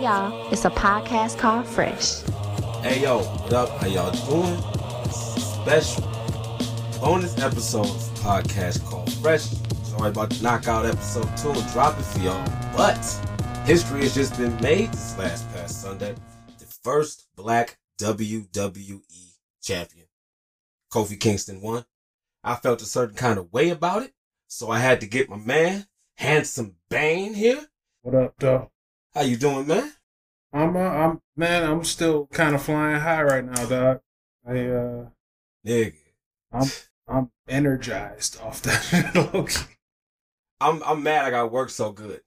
Hey y'all, it's a podcast called Fresh. Hey yo, what up? How y'all doing? Special bonus episode of podcast called Fresh. Sorry about the knockout episode two and drop it for y'all. But history has just been made this last past Sunday. The first black WWE champion. Kofi Kingston won. I felt a certain kind of way about it, so I had to get my man, Handsome Bane here. What up, dog? How you doing, man? I'm, uh, I'm, man, I'm still kind of flying high right now, dog. I, uh, Nigga. I'm, I'm energized off that shit. I'm, I'm mad I got work so good.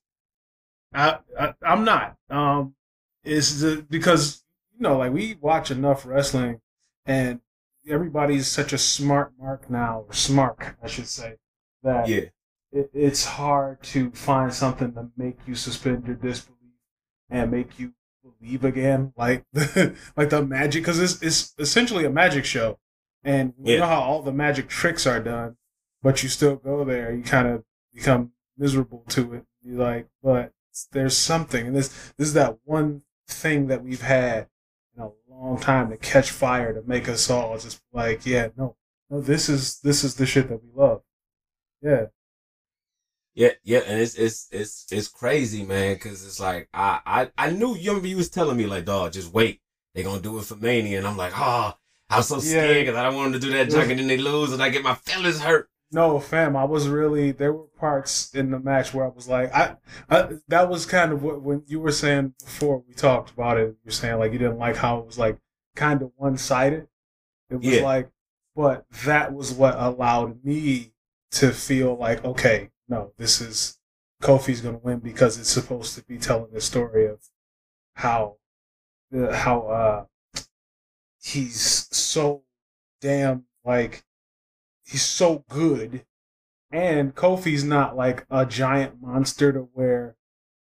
I, I, I'm not. Um, it's the, because you know, like we watch enough wrestling, and everybody's such a smart mark now, or smart, I should say, that Yeah. it, it's hard to find something to make you suspend your disbelief and make you believe again, like the, like the magic, because it's it's essentially a magic show, and you Yeah. know how all the magic tricks are done, but you still go there. You kind of become miserable to it. You like, but there's something, and this this is that one thing that we've had in a long time to catch fire to make us all just like, yeah, no, no, this is this is the shit that we love. Yeah. Yeah, yeah, and it's it's it's it's crazy, man, because it's like I I I knew you remember you was telling me like, dog, just wait, they gonna do it for Mania, and I'm like, ah, oh, I'm so scared because I don't want them to do that junk, and then they lose, and I get my feelings hurt. No, fam, I was really there were parts in the match where I was like, I, I that was kind of what when you were saying before we talked about it. You were saying like you didn't like how it was like kind of one sided. It was Yeah. like, but that was what allowed me to feel like, okay, no, this is Kofi's gonna win because it's supposed to be telling the story of how, the how uh he's so damn like he's so good and Kofi's not like a giant monster to where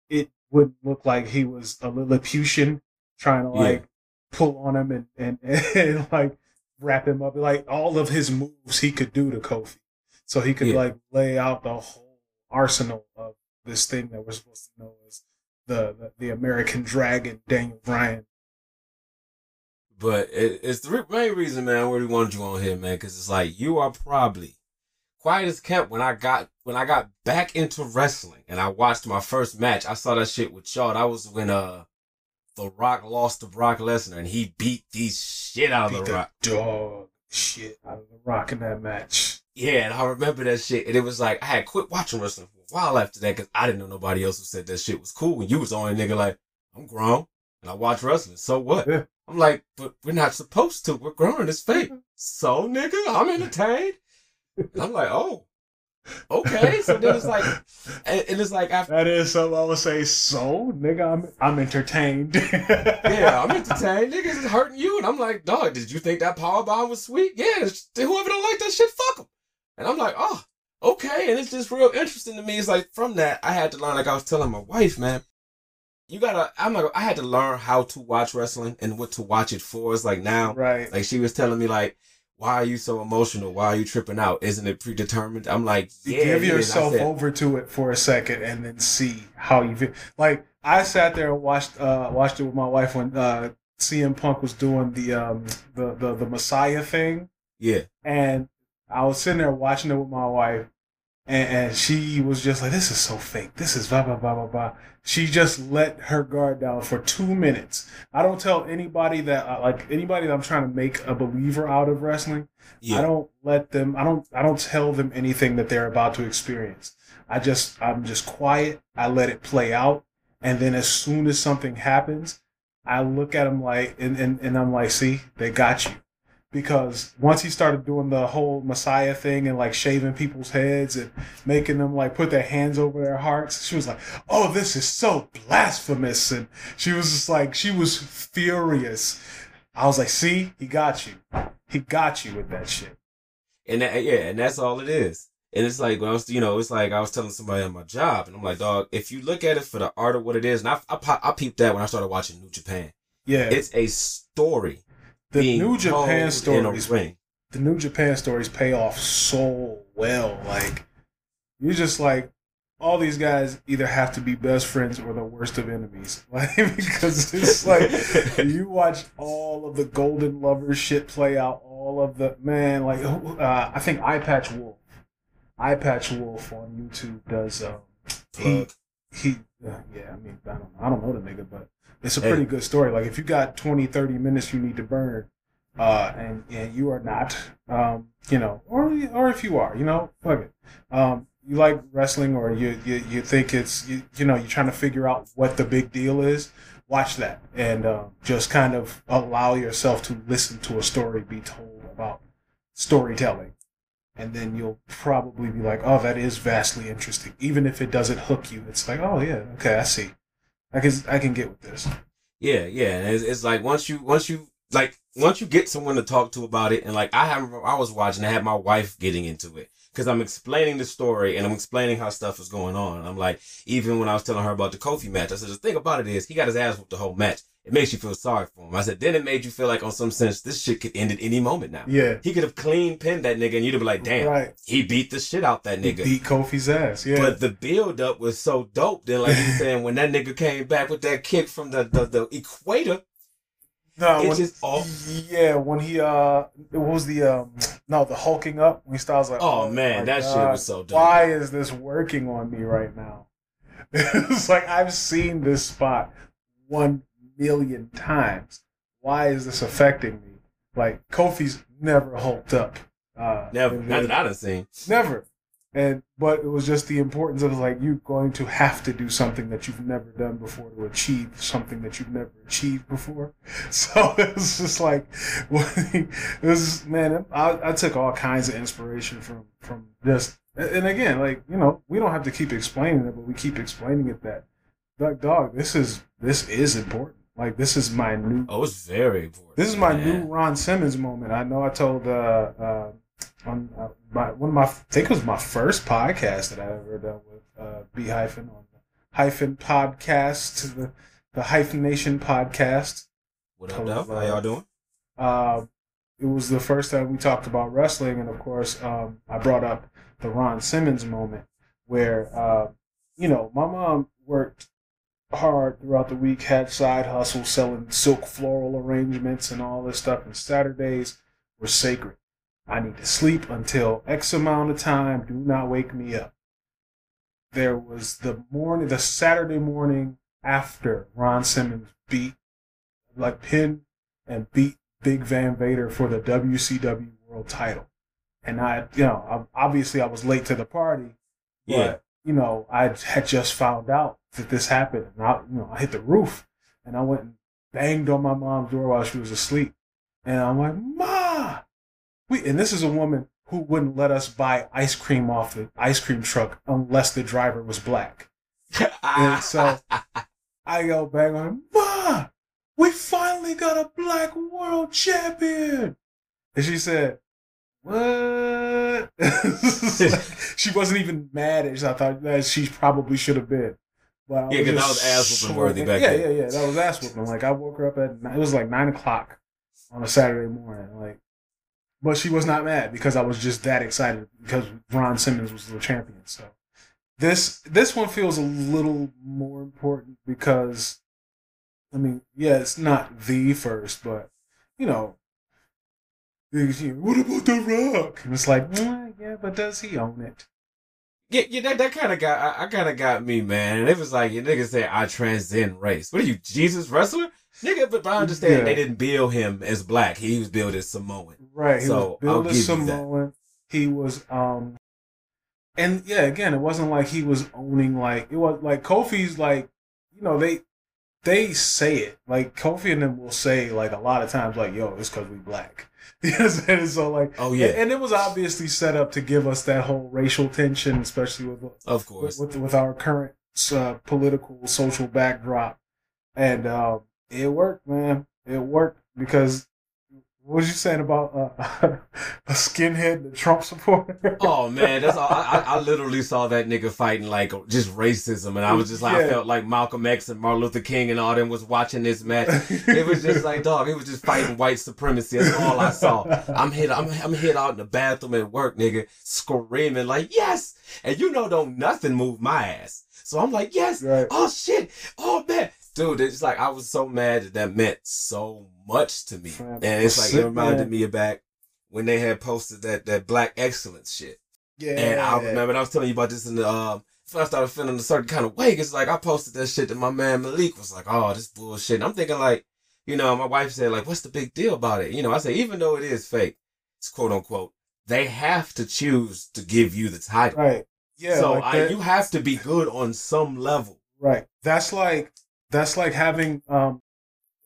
it wouldn't look like he was a Lilliputian trying to Yeah. like pull on him and, and, and, like wrap him up. Like all of his moves he could do to Kofi. So he could Yeah. like lay out the whole arsenal of this thing that we're supposed to know as the, the, the American Dragon, Daniel Bryan. But it, it's the main reason, man, I really wanted you on here, man, because it's like you are probably quiet as kept when I got when I got back into wrestling and I watched my first match. I saw that shit with y'all. That was when uh The Rock lost to Brock Lesnar and he beat the shit out of Beat The the Rock. dog shit out of the rock in that match. Yeah, and I remember that shit. And it was like, I had quit watching wrestling for a while after that because I didn't know nobody else who said that shit was cool. When you was on a nigga like, I'm grown and I watch wrestling. So what? Yeah. I'm like, but we're not supposed to. We're grown. It's fake. Mm-hmm. So nigga, I'm entertained. And I'm like, oh, okay. So then it's like, and, and it's like after, That is something I would say. So, nigga, I'm I'm entertained. yeah, I'm entertained. Niggas is hurting you. And I'm like, dog, did you think that power bomb was sweet? Yeah, whoever don't like that shit, fuck them. And I'm like, oh, okay. And it's just real interesting to me. It's like from that, I had to learn, like I was telling my wife, man, you gotta, I'm like, I had to learn how to watch wrestling and what to watch it for. It's like now, right. like she was telling me, like, why are you so emotional? Why are you tripping out? Isn't it predetermined? I'm like, yeah. Give it is. I yourself said, over to it for a second and then see how you feel. Like I sat there and watched uh watched it with my wife when uh CM Punk was doing the um the the, the Messiah thing Yeah, and I was sitting there watching it with my wife, and, and she was just like, "This is so fake. This is blah blah blah blah blah." She just let her guard down for two minutes. I don't tell anybody that uh, like anybody that I'm trying to make a believer out of wrestling. yeah. I don't let them. I don't. I don't tell them anything that they're about to experience. I just. I'm just quiet. I let it play out, and then as soon as something happens, I look at them like, and and, and I'm like, see, they got you. Because once he started doing the whole Messiah thing and like shaving people's heads and making them like put their hands over their hearts, she was like, "Oh, this is so blasphemous!" And she was just like, she was furious. I was like, "See, he got you. He got you with that shit." And that, yeah, and that's all it is. And it's like when I was, you know, it's like I was telling somebody on my job, and I'm like, dog, if you look at it for the art of what it is, and I, I, I peeped that when I started watching New Japan. Yeah, It's a story. The being New Japan told in a stories. The New Japan stories pay off so well. Like you're just like, all these guys either have to be best friends or the worst of enemies. Like because it's like you watch all of the golden lovers shit play out, all of the man like uh, I think Eye Patch Wolf, Eye Patch Wolf on YouTube does um, he he uh, yeah I mean I don't I don't know the nigga but it's a Hey. pretty good story. Like if you got 20, 30 minutes you need to burn, uh, and and you are not, um, you know, or or if you are, you know, fuck it. Um, you like wrestling, or you you, you think it's you, you know you're trying to figure out what the big deal is. Watch that and uh, just kind of allow yourself to listen to a story be told about storytelling, and then you'll probably be like, oh, that is vastly interesting, even if it doesn't hook you. It's like, oh yeah, okay, I see. I can I can get with this. Yeah, yeah. It's, it's like once you once you like once you get someone to talk to about it, and like I have I was watching, I had my wife getting into it because I'm explaining the story and I'm explaining how stuff is going on. I'm like, even when I was telling her about the Kofi match, I said the thing about it is he got his ass whooped the whole match. It makes you feel sorry for him. I said then it made you feel like on some sense this shit could end at any moment now. Yeah. He could have clean pinned that nigga, and you'd have been like, damn, Right. he beat the shit out that nigga. He beat Kofi's ass. Yeah. But the build up was so dope. Then, like you saying, when that nigga came back with that kick from the the, the equator, no, it's when, just all. yeah, when he uh, what was the um, no, the hulking up when he starts like, Oh, man, my that shit was so dope. Why is this working on me right now? it's like I've seen this spot one million times. Why is this affecting me? Like Kofi's never hulked up. Uh, Never, not that I done seen. Never. And but it was just the importance of like you going to have to do something that you've never done before to achieve something that you've never achieved before. So it was just like it was man. I, I took all kinds of inspiration from from just and again like you know we don't have to keep explaining it, but we keep explaining it that like dog this is this is important. Like this is my new Oh, it's very important. this is my man. new Ron Simmons moment. I know I told uh, uh, on uh, my one of my I think it was my first podcast that I ever done with uh, B hyphen on the hyphen podcast the the hyphen nation podcast. What up, though? How y'all doing? Uh, it was the first time we talked about wrestling, and of course, um, I brought up the Ron Simmons moment where, uh, you know, my mom worked hard throughout the week, had side hustles selling silk floral arrangements and all this stuff, and Saturdays were sacred. I need to sleep until X amount of time. Do not wake me up. There was the morning, the Saturday morning after Ron Simmons beat, like pinned and beat Big Van Vader for the WCW World Title. And I, you know, obviously I was late to the party, but Yeah. you know, I had just found out that this happened, and I, you know, I hit the roof, and I went and banged on my mom's door while she was asleep, and I'm like, Ma, we, and this is a woman who wouldn't let us buy ice cream off the ice cream truck unless the driver was black. And so I go back on, Ma, we finally got a black world champion. And she said, What? she wasn't even mad at. I thought that she probably should have been. But Yeah, 'cause that was ass whooping worthy back yeah, then. Yeah, yeah, yeah. That was ass whooping. Like I woke her up at it was like nine o'clock on a Saturday morning. Like but she was not mad because I was just that excited because Ron Simmons was the champion. So this this one feels a little more important because I mean, yeah, it's not the first, but you know, what about the Rock? And it's like, "Mm, yeah, but does he own it? Yeah, yeah, that, that kind of got, I, I kind of got me, man. And it was like, your nigga said, I transcend race. What are you, Jesus wrestler? Nigga, but I understand Yeah. they didn't build him as black. He was billed as Samoan. Right. He So, was billed I'll as give you that. Samoan. He was um and yeah, again, it wasn't like he was owning like it was like Kofi's like you know, they they say it. Like Kofi and them will say like a lot of times like, yo, it's cause we black. You know what I'm saying? So like Oh, yeah, and, and it was obviously set up to give us that whole racial tension, especially with of with, course. with, with our current uh, political social backdrop, and um, it worked, man. It worked because What was you saying about uh, a skinhead, Trump supporter? Oh man, that's all. I, I, literally saw that nigga fighting like just racism, and I was just like, I felt like Malcolm X and Martin Luther King and all them was watching this match. It was just like, dog, it was just fighting white supremacy. That's all I saw. I'm hit. I'm I'm hit out in the bathroom at work, nigga, screaming like, yes, and you know, don't nothing move my ass. So I'm like, yes, Right. oh shit, oh man, dude, it's like I was so mad that that meant so much to me, and it's like it reminded me of back when they had posted that that black excellence shit. Yeah. And I remember and I was telling you about this in the um when I started feeling a certain kind of way. It's like I posted that shit to my man Malik was like, oh, this bullshit. And I'm thinking like, you know, my wife said like, what's the big deal about it? You know, I say even though it is fake, it's quote unquote, they have to choose to give you the title. Right. Yeah. so like I, you have to be good on some level. Right. That's like that's like having um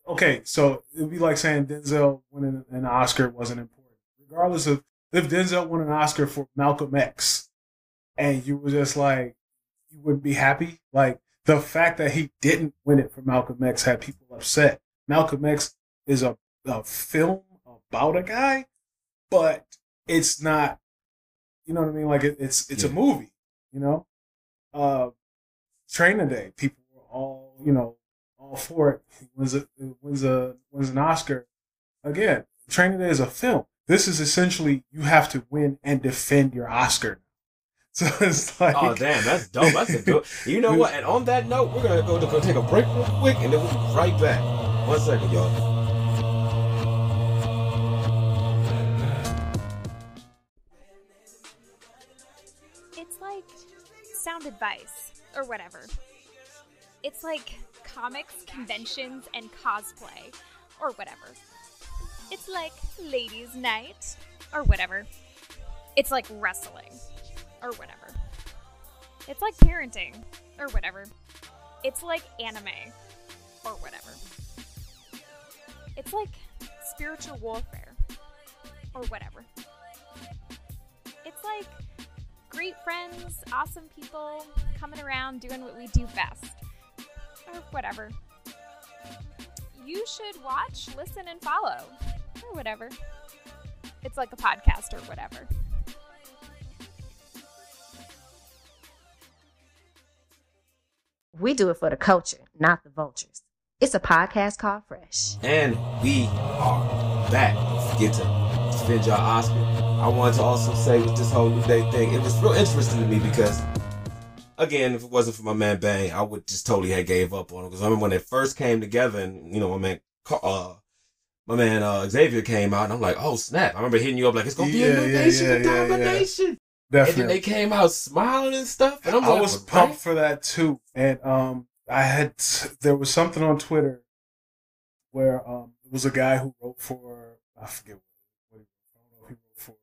okay, so it'd be like saying Denzel winning an Oscar wasn't important. Regardless of if Denzel won an Oscar for Malcolm X and you were just like you wouldn't be happy. Like the fact that he didn't win it for Malcolm X had people upset. Malcolm X is a, a film about a guy, but it's not you know what I mean? Like it, it's it's a movie, you know? Uh training day. People you know, all for it. He wins a wins a wins an Oscar. Again, training day is a film. This is essentially you have to win and defend your Oscar. So it's oh, like Oh damn, that's dope. That's a good. You know what? And on that note, we're gonna go to go take a break real quick, and then we'll be right back. One second, y'all. It's like sound advice or whatever. It's like comics, conventions, and cosplay or whatever. It's like ladies' night or whatever. It's like wrestling or whatever. It's like parenting or whatever. It's like anime or whatever. It's like spiritual warfare or whatever. It's like great friends, awesome people coming around doing what we do best. Or whatever. You should watch, listen, and follow. Or whatever. It's like a podcast or whatever. We do it for the culture, not the vultures. It's a podcast called Fresh. And we are back. Don't forget to defend your Oscar. I wanted to also say with this whole New Day thing, it was real interesting to me because, again, if it wasn't for my man Bang, I would just totally have gave up on it. Because I remember when they first came together, and you know, my man, uh, my man uh, Xavier came out, and I'm like, oh snap! I remember hitting you up like it's gonna be Yeah, a new yeah, nation, yeah, a domination. And then they came out smiling and stuff, and I'm I like, was pumped for that too, and um, I had there was something on Twitter where um, it was a guy who wrote for I forget what he I don't know if he wrote for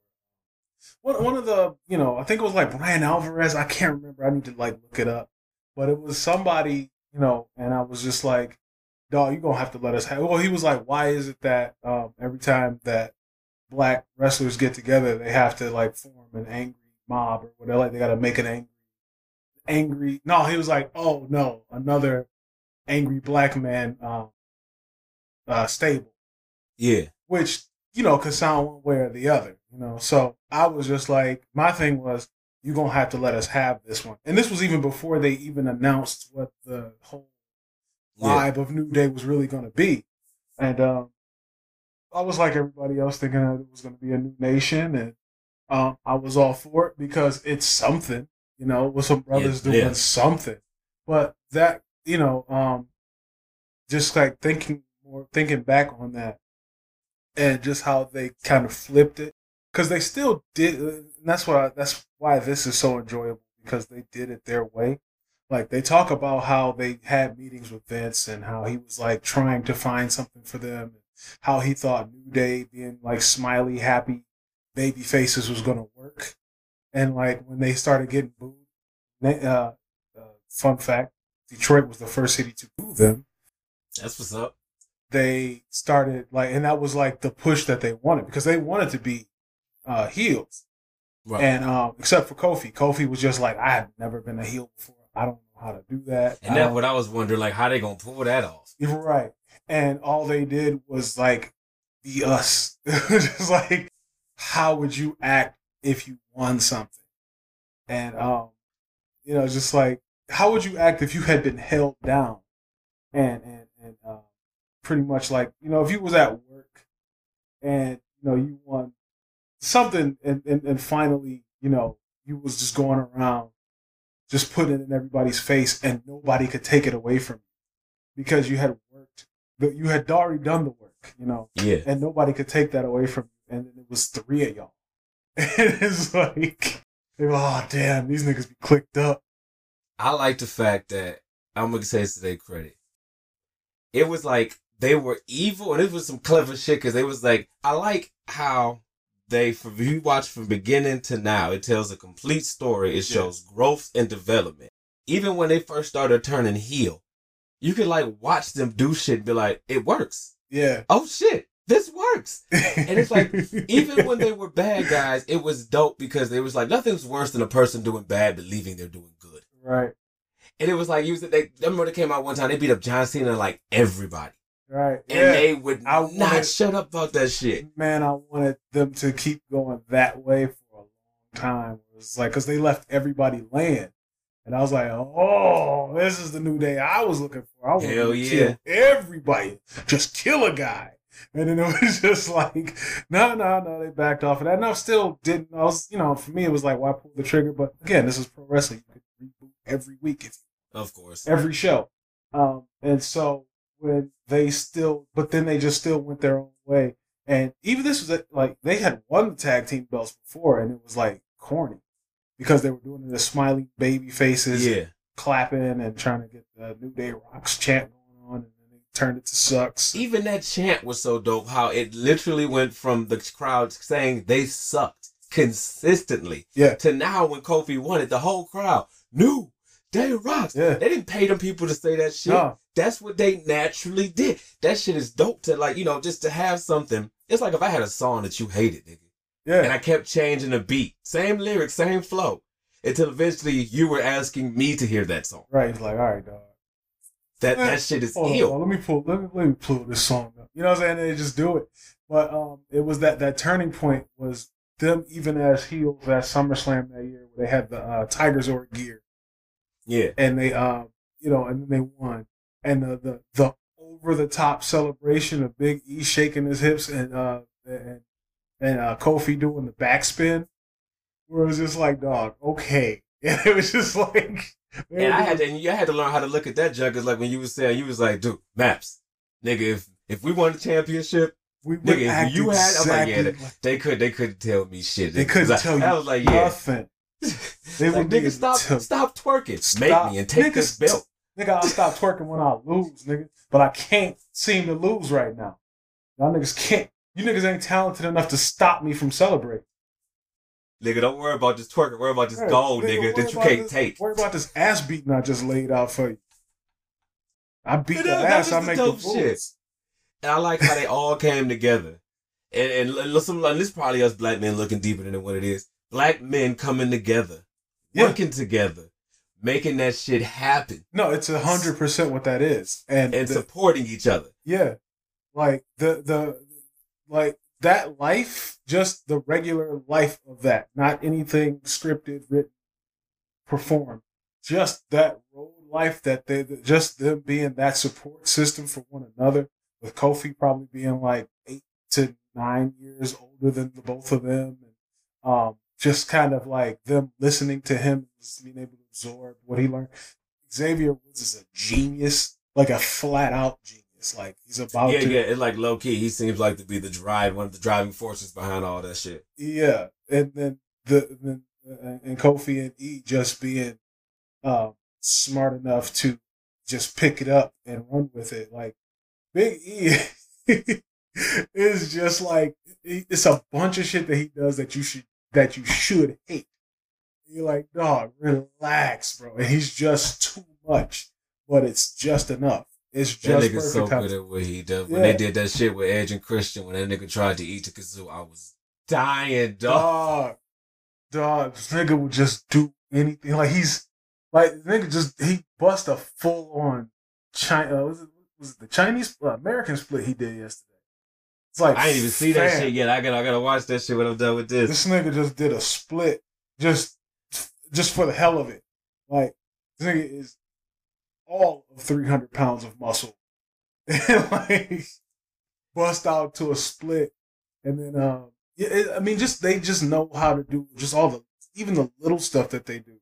one one of the you know I think it was like Bryan Alvarez I can't remember I need to like look it up, but it was somebody you know, and I was just like, dog, you're gonna have to let us have. Well, he was like, why is it that um, every time that black wrestlers get together, they have to like form an angry mob or whatever, like they got to make an angry angry. No, he was like, oh no, another angry black man um, uh, stable, yeah, which you know could sound one way or the other. You know, so I was just like, my thing was, you're gonna have to let us have this one, and this was even before they even announced what the whole yeah. vibe of New Day was really gonna be, and um, I was like everybody else thinking that it was gonna be a new nation, and um, I was all for it because it's something, you know, with some brothers Yeah, doing yeah. something. But that, you know, um, just like thinking more, thinking back on that, and just how they kind of flipped it, because they still did. And that's why that's why this is so enjoyable because they did it their way. Like they talk about how they had meetings with Vince and how he was like trying to find something for them, and how he thought New Day being like smiley, happy baby faces was to work. And like when they started getting booed, uh, uh, fun fact, Detroit was the first city to boo them. That's what's up. They started like, and that was like the push that they wanted because they wanted to be uh, heels. Right. And um, except for Kofi, Kofi was just like, I have never been a heel before. I don't know how to do that. And that's what I was wondering, like, how they gonna pull that off? Right. And all they did was like be us. just like, how would you act if you won something? And um, you know, just like, how would you act if you had been held down? And and and uh, pretty much like, you know, if you was at work and you know you won something, and and, and finally, you know, you was just going around just putting it in everybody's face, and nobody could take it away from you because you had worked, but you had already done the work, you know, Yeah. and nobody could take that away from you. And then it was three of y'all. And it's like, oh damn, these niggas be clicked up. I like the fact that I'm gonna say to their credit. It was like they were evil, and it was some clever shit because they was like, I like how they, from if you watch from beginning to now, it tells a complete story. It Yeah. shows growth and development. Even when they first started turning heel, you could like watch them do shit and be like, it works. Yeah. Oh shit, this works. and it's like, Even when they were bad guys, it was dope because they was like nothing's worse than a person doing bad believing they're doing good. right, And it was like, you was, they, I remember they came out one time, they beat up John Cena like everybody. Right, And yeah. they would I not shut up about that shit. man, I wanted them to keep going that way for a long time. It was like because they left everybody laying, and I was like, oh, this is the new day I was looking for. I want Hell to yeah. kill everybody, just kill a guy. And then it was just like, no, no, no. They backed off of that, and I still didn't. I was, you know, for me, it was like, why pull the trigger? But again, this is pro wrestling. You could reboot every week if Of course. every show. Um, and so when they still, but then they just still went their own way. And even this was a- like they had won the tag team belts before, and it was like corny because they were doing the smiley baby faces, Yeah. clapping and trying to get the New Day Rocks chant going on, and then they turned it to sucks. Even that chant was so dope how it literally went from the crowd saying they sucked consistently Yeah, to now when Kofi won it, the whole crowd knew Day rocks. Yeah. They didn't pay them people to say that shit. no, That's what they naturally did. That shit is dope to like, you know, just to have something. It's like if I had a song that you hated, nigga, and I kept changing the beat, same lyrics, same flow, until eventually you were asking me to hear that song. right. It's like, all right, dog. That that shit is Hold ill. on, let me pull let me let me pull this song up. You know what I'm saying? And they just do it. But um it was that that turning point was them even as heels at SummerSlam that year where they had the uh Tigers or gear Yeah, and they uh, you know and then they won. And the the, the over the top celebration of Big E shaking his hips and uh and and uh Kofi doing the backspin where it was just like dog, okay. And it was just like and I had to, and you had to learn how to look at that junk. Cause like when you was saying, you was like, dude, maps, nigga. If if we won the championship, we nigga, if you had- I'm like, yeah, exactly like they could they couldn't tell me shit. They couldn't I- tell you I was like, yeah, nothing. They like, nigga, stop tell- stop twerking, Stop. make me and take Nigga, this belt. Nigga, I'll stop twerking when I lose, nigga. But I can't seem to lose right now. Y'all niggas can't. You niggas ain't talented enough to stop me from celebrating. Nigga, don't worry about this twerking. Worry about this Right. gold, Nigga, nigga, that you can't this- take. Worry about this ass beating I just laid out for you. I beat the ass. I make the shit. And I like how they all came together. And and listen, this is probably us black men looking deeper than what it is. Black men coming together, Yeah. working together, making that shit happen, No, it's a hundred percent what that is, and, and the- supporting each other. Yeah. Like the the like that life, just the regular life of that, not anything scripted, written, performed. Just that road life that they just them being that support system for one another, with Kofi probably being like eight to nine years older than the both of them and um just kind of like them listening to him just being able to absorb what he learned. Xavier Woods is a genius, like a flat out genius. Like he's about yeah, to yeah. It's like low key. He seems like to be the drive, one of the driving forces behind all that shit. Yeah, and then the then uh, and Kofi and E just being um, smart enough to just pick it up and run with it. Like Big E is just like it's a bunch of shit that he does that you should that you should hate. You're like, dog, relax, bro. And he's just too much, but it's just enough. It's That just nigga's so good at what he does. When Yeah. they did that shit with Edge and Christian, when that nigga tried to eat the kazoo, I was dying, dog. dog, dog, this nigga would just do anything. Like he's like nigga just he bust a full on China. Uh, was, it, was it the Chinese uh, American split he did yesterday? It's like I ain't even see that shit yet. I gotta I gotta watch that shit when I'm done with this. This nigga just did a split, just just for the hell of it. Like this nigga is all of three hundred pounds of muscle, and like bust out to a split, and then um, yeah, it, I mean, just they just know how to do just all the even the little stuff that they do.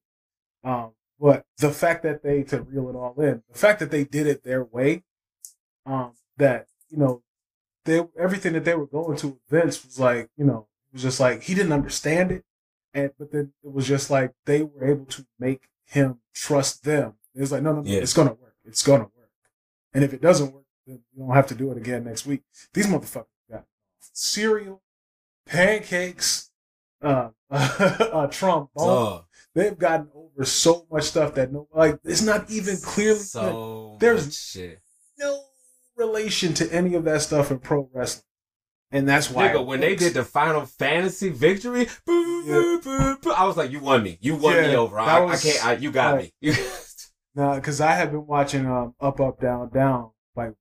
Um, but the fact that they to reel it all in, the fact that they did it their way, um, that you know, they everything that they were going to events was like, you know, it was just like he didn't understand it, and but then it was just like they were able to make him trust them. It was like, no, no, no, Yeah. it's gonna work. It's gonna work. And if it doesn't work, then you don't have to do it again next week. These motherfuckers got cereal, pancakes, uh, uh trombone. They've gotten over so much stuff that no, like it's not even clearly so there's- shit. No relation to any of that stuff in pro wrestling, and that's why Nigga, when they did the Final Fantasy victory, boo, Yeah. boo, boo, I was like, "You won me. You won me over. I, that I can't. I, you got like- me." Nah, because I have been watching um Up Up Down Down like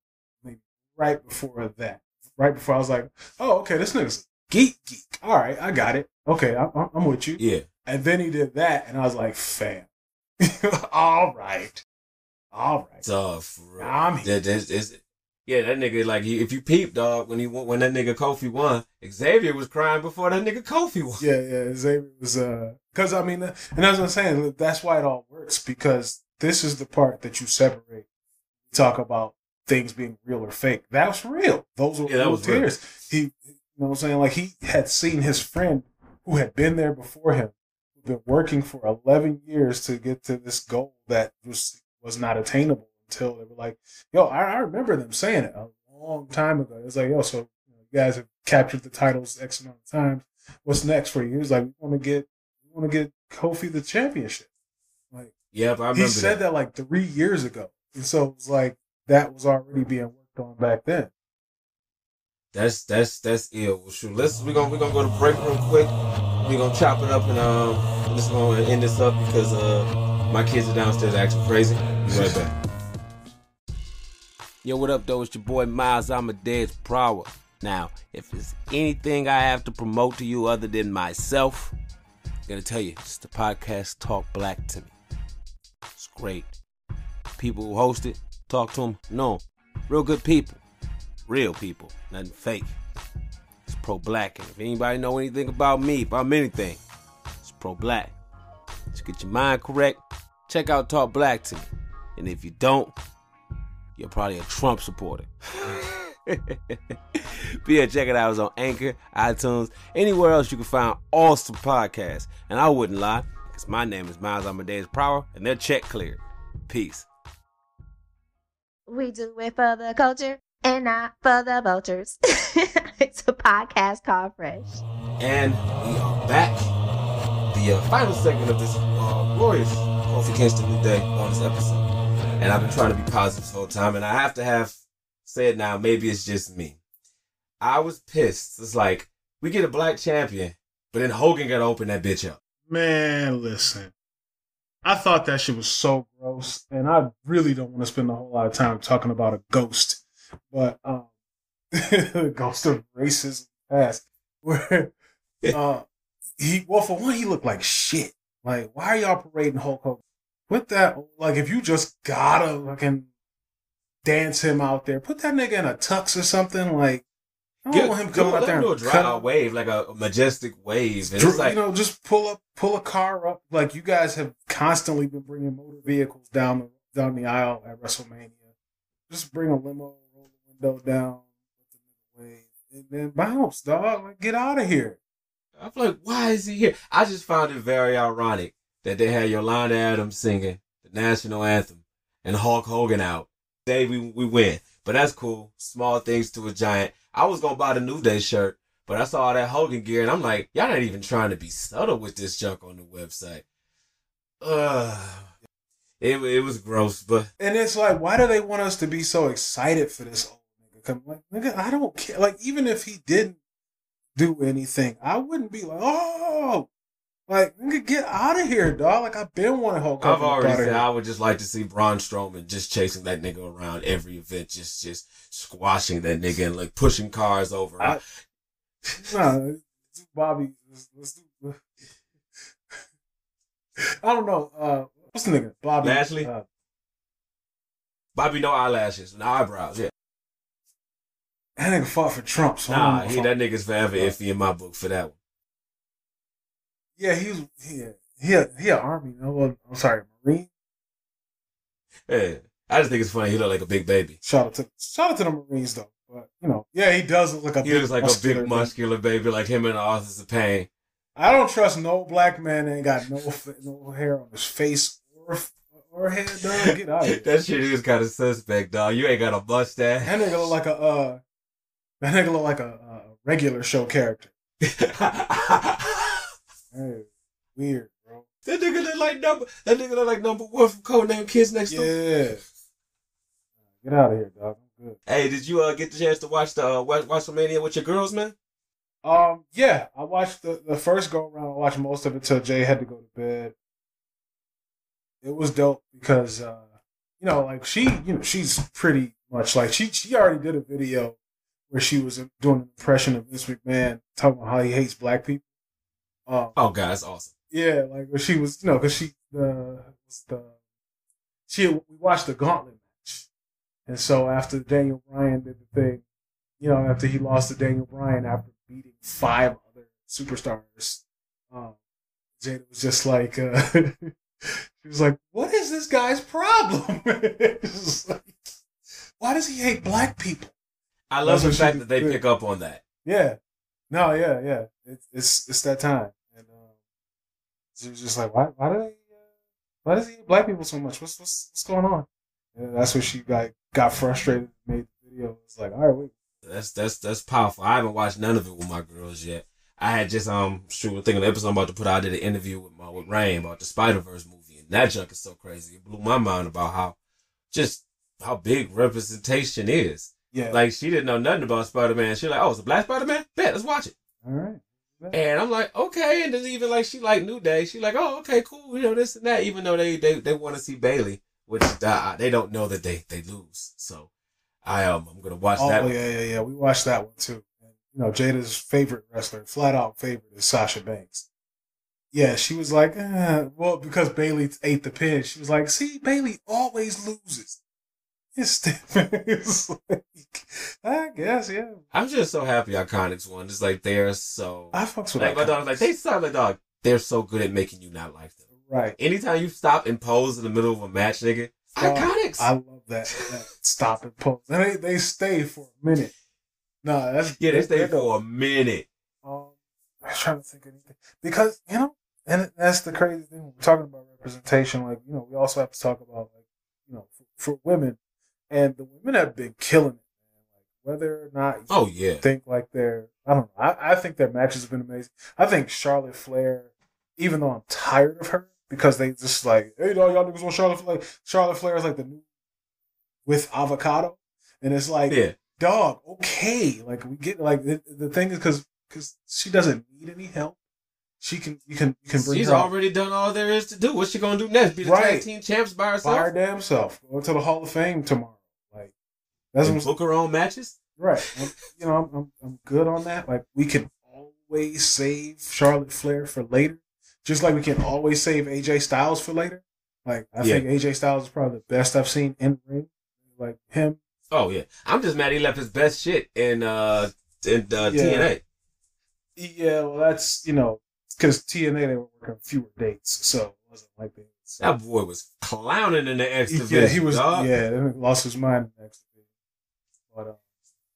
right before that. Right before I was like, oh okay, this nigga's geek geek. All right, I got it. Okay, I'm, I'm- I'm with you. yeah, And then he did that, and I was like, fam, all right, all right. For real. I'm here. That- that's- it's- yeah, that nigga like if you peep, dog, when he when that nigga Kofi won, Xavier was crying before that nigga Kofi won. Yeah, yeah. Xavier was uh, because I mean, uh, and as I'm saying, that's why it all works because this is the part that you separate. Talk about things being real or fake. That's real. Those were Yeah, that real was real. tears. He, you know, what I'm saying, like he had seen his friend who had been there before him, who'd been working for 11 years to get to this goal that was was not attainable until they were like, "Yo, I, I remember them saying it a long time ago." It's like, "Yo, so you, know, you guys have captured the titles X amount of times. What's next for you?" He was like, "We want to get, we want to get Kofi the championship." Like Yep, I remember he said that. like three years ago, and so it was like that was already being worked on back then. That's that's that's ill. Well, shoot, let's we gonna we're gonna go to break real quick. We're gonna chop it up and um, just gonna end this up because uh, my kids are downstairs acting crazy. Be right back. Yo, what up, though? It's your boy Miles Amadeus Prower. Now, if there's anything I have to promote to you other than myself, I'm gonna tell you, it's the podcast Talk Black to Me. It's great. People who host it, talk to them, no, real good people real people, nothing fake. It's pro black. And if anybody know anything about me, about anything, it's pro black. Just get your mind correct. Check out Talk Black to me. And if you don't, you're probably a Trump supporter. but yeah, check it out. It's on Anchor, iTunes, anywhere else you can find awesome podcasts. And I wouldn't lie, because my name is Miles Amadeus Prower, and they're check cleared. Peace. We do it for the culture and not for the vultures. it's a podcast called Fresh. And we are back. The uh, final segment of this uh, glorious Kofi Kingston New Day bonus episode. And I've been trying to be positive this whole time, and I have to have said now, maybe it's just me. I was pissed. It's like, we get a black champion, but then Hogan got to open that bitch up. Man, listen. I thought that shit was so gross, and I really don't want to spend a whole lot of time talking about a ghost, but um, the ghost of racism past, where uh, he well for one he looked like shit. Like, why are y'all parading Hulk Hogan? Put that like if you just gotta fucking dance him out there, put that nigga in a tux or something. Like, I don't Get- want him coming out there him do a dry cut wave, like a majestic wave. And it's like, you know, just pull up, pull a car up. Like you guys have constantly been bringing motor vehicles down the down the aisle at WrestleMania. Just bring a limo, roll the window down, wave, and then bounce, dog. Like get out of here. I'm like, why is he here? I just found it very ironic that they had Yolanda Adams singing the national anthem and Hulk Hogan out. Day we we win, but that's cool. Small things to a giant. I was gonna buy the New Day shirt, but I saw all that Hogan gear and I'm like, y'all not even trying to be subtle with this junk on the website. Ugh. It it was gross, but And it's like, why do they want us to be so excited for this old nigga? Come like, nigga, I don't care. Like, even if he didn't do anything, I wouldn't be like, oh, Like, nigga, get out of here, dog. Like, I've been wanting Hulk I've Hogan already out of said. I would just like to see Braun Strowman just chasing that nigga around every event, just just squashing that nigga and like pushing cars over. I- Nah, Bobby. Let's, let's do. I don't know. Uh, what's the nigga? Bobby Lashley? Uh, Bobby no eyelashes, no eyebrows. Yeah, that nigga fought for Trump. So nah, he that nigga's forever iffy in my book for that one. Yeah, he was. He he a, he a army. No, I'm sorry, Marine. Yeah, I just think it's funny. He look like a big baby. Shout out to shout out to the Marines though. But you know, yeah, he does look like a He big looks like a big muscular baby, like him and the authors of pain. I don't trust no black man that ain't got no no hair on his face or or head. Dog, get out of here. That shit is kind of suspect, dog. You ain't got a mustache. That nigga look like a uh, that nigga look like a, a regular show character. Hey, weird, bro. That nigga look like number. That nigga look like number one from Codename Kids Next Door. Yeah. Get out of here, dog. I'm good. Hey, did you uh, get the chance to watch the uh, watch WrestleMania with your girls, man? Um, yeah, I watched the, the first go around. I watched most of it till Jay had to go to bed. It was dope because uh, you know, like she, you know, she's pretty much like she she already did a video where she was doing an impression of Vince McMahon talking about how he hates black people. Um, Oh, God, that's awesome. Yeah, like she was, you know, because she the the she we watched the Gauntlet match, and so after Daniel Bryan did the thing, you know, after he lost to Daniel Bryan after beating five other superstars, um, Jada was just like, uh, she was like, "What is this guy's problem? Like, Why does he hate black people?" I love That's the fact that they pick up on that. Yeah. No, yeah, yeah. It's it's it's that time. And um she was just like, Why why do they uh, why does he hate black people so much? What's what's what's going on? And that's when she got got frustrated made the video. It's like, all right, wait. That's that's that's powerful. I haven't watched none of it with my girls yet. I had just um shoot thinking of the episode I'm about to put out. I did an interview with my with Rain about the Spider Verse movie, and that junk is so crazy. It blew my mind about how just how big representation is. Yeah. Like she didn't know nothing about Spider Man. She like, oh, it's a black Spider Man. Bet, let's watch it. all right. And I'm like, okay. And then even like she like New Day. She like, oh, okay, cool. You know this and that. Even though they they, they want to see Bayley, which uh, they don't know that they they lose. So I um I'm gonna watch Oh that. yeah, yeah, yeah. We watched that one too. And, you know, Jada's favorite wrestler, flat out favorite, is Sasha Banks. Yeah, she was like, eh, well, because Bayley ate the pin, she was like, see, Bayley always loses. It's, it's like, I guess, yeah. I'm just so happy IIconics won. Just like they're so I fucks with like my dog. Like they sound like dog. They're so good at making you not like them. Right. Anytime you stop and pose in the middle of a match, nigga, Dog, IIconics. I love that, that stop and pose. And they, they stay for a minute. Nah, that's yeah, they stay they're dope. for a minute. Um, I was trying to think of anything because you know, and that's the crazy thing. We're talking about representation. Like you know, we also have to talk about like you know, for, for women, and the women have been killing it, man. Like whether or not you Oh yeah. think like they're, I don't know. I, I think their matches have been amazing. I think Charlotte Flair, even though I'm tired of her because they just like, hey, dog, y'all niggas want Charlotte Flair. Charlotte Flair is like the new with avocado, and it's like Yeah. dog, okay. Like we get like the, the thing is because because she doesn't need any help. She can you can you can bring She's already done all there is to do. What's she gonna do next? Be the Right. tag team champs by by herself? her damn self. Go to the Hall of Fame tomorrow. That's and I'm, book her own matches? right. I'm, you know I'm, I'm I'm good on that. Like we can always save Charlotte Flair for later, just like we can always save AJ Styles for later. Like I Yeah. think AJ Styles is probably the best I've seen in the ring. Like him, Oh yeah. I'm just mad he left his best shit in uh in uh, Yeah. TNA. yeah. Well, that's you know because TNA they were working fewer dates, so it wasn't like they. That boy was clowning in the X division. Yeah, he was. dog. Yeah, lost his mind next division. But uh,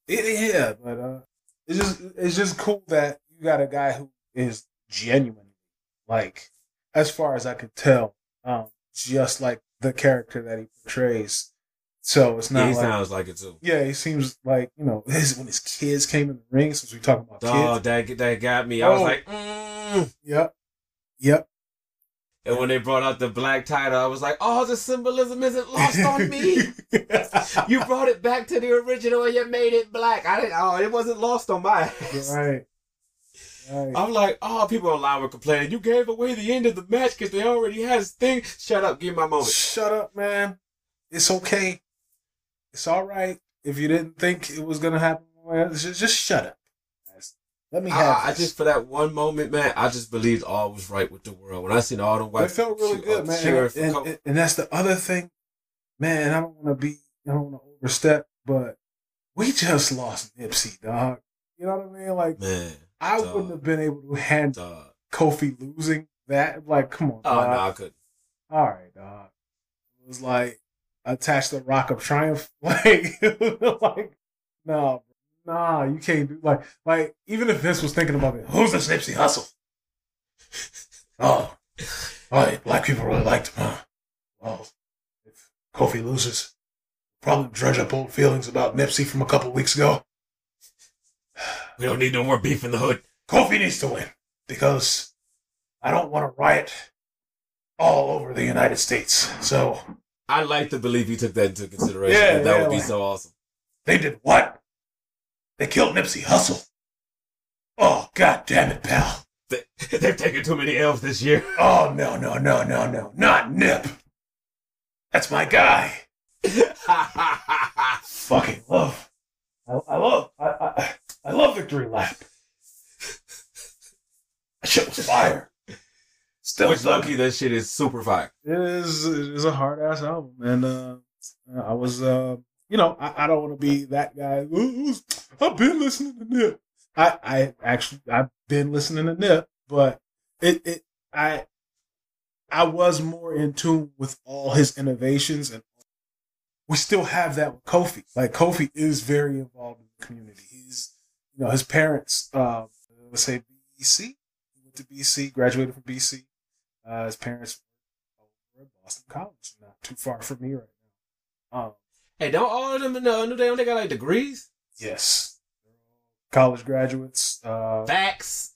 it, yeah, but uh, it's just it's just cool that you got a guy who is genuine, like as far as I could tell, um, just like the character that he portrays. So it's Yeah, not he like sounds like it too. yeah, he seems like you know his when his kids came in the ring. Since we talking about Dog, kids, that that got me. I was Oh. like, mm. yep, yep. And when they brought out the black title, I was like, oh, the symbolism isn't lost on me. you brought it back to the original and you made it black. I didn't. Oh, it wasn't lost on my. ass. right, Right. I'm like, oh, people online were complaining. You gave away the end of the match because they already had his thing. Shut up, give me my moment. Shut up, man. It's okay. It's all right. If you didn't think it was gonna happen, well, just, just shut up. Let me have. I, I just for that one moment, man, I just believed all was right with the world. When I seen all the white, it felt really good, uh, man. cheering And, and, and that's the other thing, man. I don't want to be, I don't want to overstep, but we just lost Nipsey, dog. You know what I mean? Like, man, I dog. wouldn't have been able to handle dog. Kofi losing that. Like, come on, Oh dog. no, I couldn't. All right, dog. It was like attach the Rock of Triumph. Like, like, no, nah, you can't do like, like even if Vince was thinking about it, who's this Nipsey Hussle? Oh, oh, black people really liked him, huh? Well, if Kofi loses, probably dredge up old feelings about Nipsey from a couple weeks ago. We don't need no more beef in the hood. Kofi needs to win because I don't want to riot all over the United States. So I'd like to believe he took that into consideration. Yeah, that yeah, would be like- so awesome. They did what? They killed Nipsey Hussle. Oh, god damn it, pal. They, they've taken too many L's this year. Oh, no, no, no, no, no. Not Nip. That's my guy. Ha ha ha ha. Fucking love. I, I love. I, I, I love Victory Lap. That shit was fire. Still Which lucky that shit is super fire. It is it is a hard ass album, and uh, I was uh, you know I, I don't want to be that guy. "Ooh, I've been listening to Nip. I I actually I've been listening to Nip, but it it I I was more in tune with all his innovations, and we still have that with Kofi. Like Kofi is very involved in the community. He's you know his parents. Uh, let's say BC. He went to BC, graduated from BC. Uh, his parents were at Boston College, not too far from me right now. Um, Hey, don't all of them know? New Day, don't they got like degrees? yes, college graduates. Uh, Facts.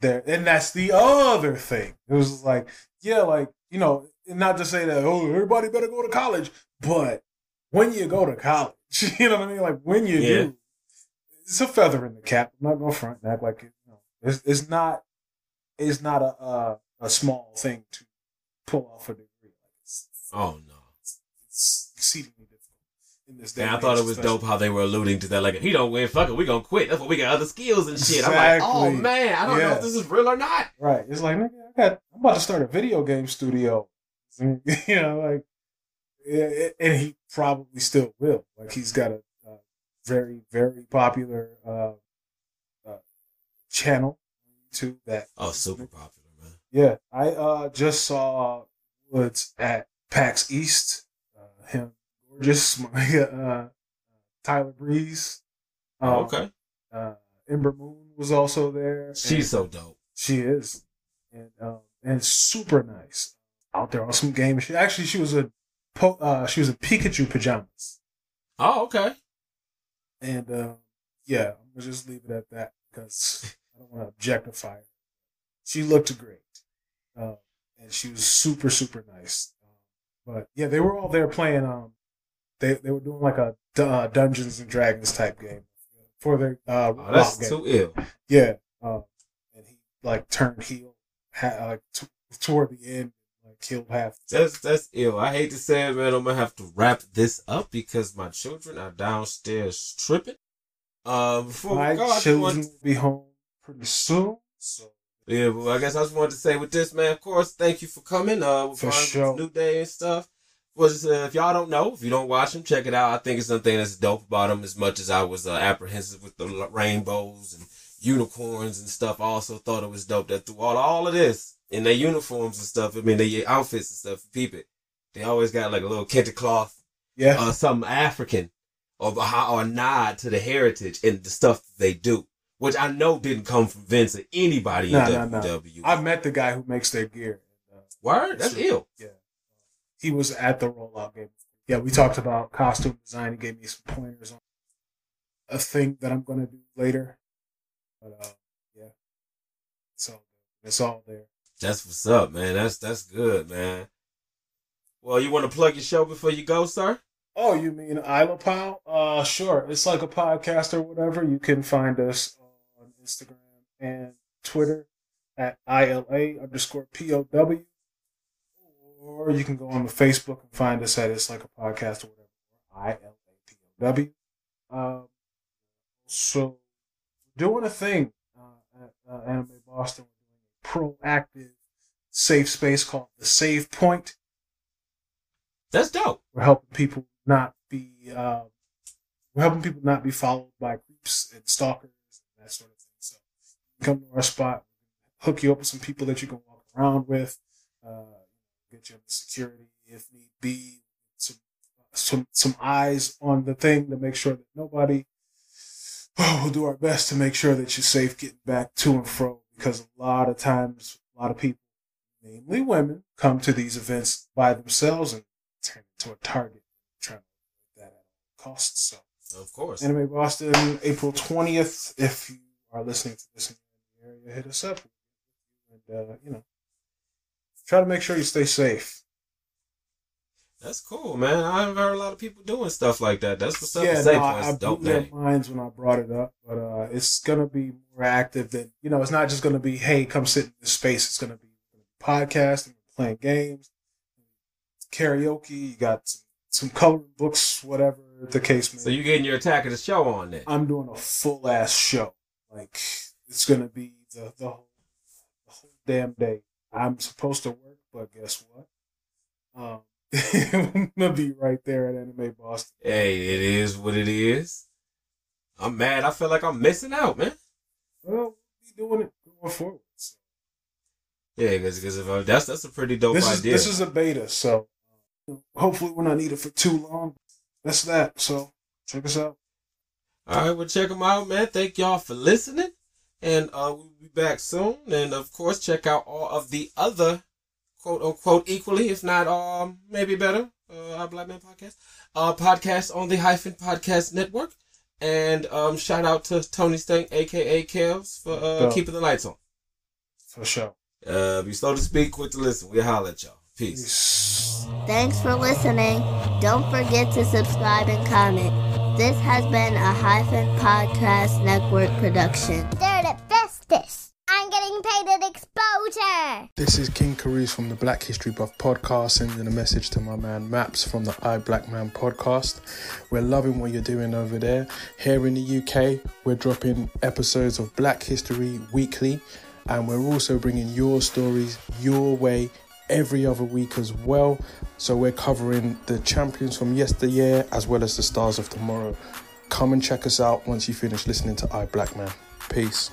there, and that's the other thing. It was like, yeah, like you know, not to say that oh everybody better go to college, but when you go to college, you know what I mean. Like when you Yeah. do, it's a feather in the cap. I'm not gonna front and act like it. You know, it's, it's not. It's not a, a a small thing to pull off a degree. It's, Oh no. it's exceedingly difficult in this day. And I thought it was especially. dope how they were alluding to that. Like, if he don't win, fuck it, we gonna quit. That's what we got other skills and shit. I'm like, oh man, I don't know if this is real or not. Right. It's like, nigga, I got, I'm about to start a video game studio. you know, like, yeah, and he probably still will. Like, he's got a, uh very, very popular uh, uh, channel YouTube that. Oh, super popular, man. Yeah, I uh, just saw Woods at PAX East. Uh, him, gorgeous, my, uh, Tyler Breeze. Um, okay. Uh, Ember Moon was also there. She's so dope. she is, and um, and super nice out there on some game. She actually she was a po- uh, she was a Pikachu pajamas, Oh, okay. and uh, yeah, I'm gonna just leave it at that because I don't want to objectify her. She looked great, uh, and she was super super nice. Um, but yeah, they were all there playing. Um, they they were doing like a uh, Dungeons and Dragons type game for their uh, Oh, that's game. too ill. Yeah, um, and he like turned heel, ha- like t- toward the end, like killed half. That's that's ill. I hate to say it, man. I'm gonna have to wrap this up because my children are downstairs tripping. Uh, before My we go, children will be home pretty soon, so Yeah, well, I guess I just wanted to say with this, man, of course, thank you for coming. Uh, For sure. New Day and stuff. Was uh, if y'all don't know, if you don't watch them, check it out. I think it's something that's dope about them as much as I was uh, apprehensive with the rainbows and unicorns and stuff. I also thought it was dope that through all, all of this in their uniforms and stuff, I mean, their outfits and stuff, peep it. They always got like a little kente cloth yeah, uh, something African or or a nod to the heritage and the stuff they do, which I know didn't come from Vince or anybody Nah, in nah, nah. WWE. I met the guy who makes their gear. Uh, Word, that's Sure. ill. yeah, he was at the rollout game. Yeah, we talked about costume design. He gave me some pointers on a thing that I'm gonna do later. But uh, yeah, all it's all there. That's what's up, man. That's that's good, man. Well, you want to plug your show before you go, sir? Oh, you mean ILA POW? Uh, sure. It's like a podcast or whatever. You can find us on Instagram and Twitter at ILA underscore POW. Or you can go on the Facebook and find us at It's Like a Podcast or whatever. ILA POW. Um, so, doing a thing uh, at uh, Anime Boston. We're doing a proactive safe space called the Save Point. That's dope. We're helping people not be uh, we're helping people not be followed by creeps and stalkers and that sort of thing. So come to our spot, hook you up with some people that you can walk around with, uh, get you security if need be, some some some eyes on the thing to make sure that nobody. Oh, we'll do our best to make sure that you're safe getting back to and fro because a lot of times, a lot of people, namely women, come to these events by themselves and turn into a target trying to that at all costs. So Of course. Anime Boston, April 20th. If you are listening to this in the area, hit us up. And, uh, you know, try to make sure you stay safe. That's cool, man. I've heard a lot of people doing stuff like that. That's what's up. yeah, no, I, I blew their minds when I brought it up, but uh, it's to be more active than, you know, it's not just to be, hey, come sit in this space. It's to be podcasting, playing games, karaoke. You got some, some coloring books, whatever the case may So you're getting your attack of the show on then? I'm doing a full ass show. Like it's gonna be the the whole, the whole damn day. I'm supposed to work, but guess what? Um, I'm gonna be right there at Anime Boston. Hey, it is what it is. I'm mad. I feel like I'm missing out, man. Well, we'll be doing it going forward. So Yeah, because if I, that's that's a pretty dope this is idea. this is a beta, so hopefully we're not needed for too long. That's that. So check us out. All right, well, check them out, man. Thank y'all for listening. And uh, we'll be back soon. And of course, check out all of the other quote unquote equally, if not um maybe better, uh, I Black Man podcast, uh, podcast on the hyphen podcast network. And um, shout out to Tony Stank, aka Kels, for uh, Dope. keeping the lights on. For sure. Uh, be slow to speak, quick to listen. We'll holler at y'all. Peace. Peace. Thanks for listening. Don't forget to subscribe and comment. This has been a Hyphen Podcast Network production. Bestest. I'm getting paid at exposure. This is King Carees from the Black History Buff podcast, sending a message to my man Maps from the I Black Man podcast. We're loving what you're doing over there. Here in the UK, we're dropping episodes of Black History weekly, and we're also bringing your stories your way every other week as well. So we're covering the champions from yesteryear as well as the stars of tomorrow. Come and check us out once you finish listening to I Black Man. Peace.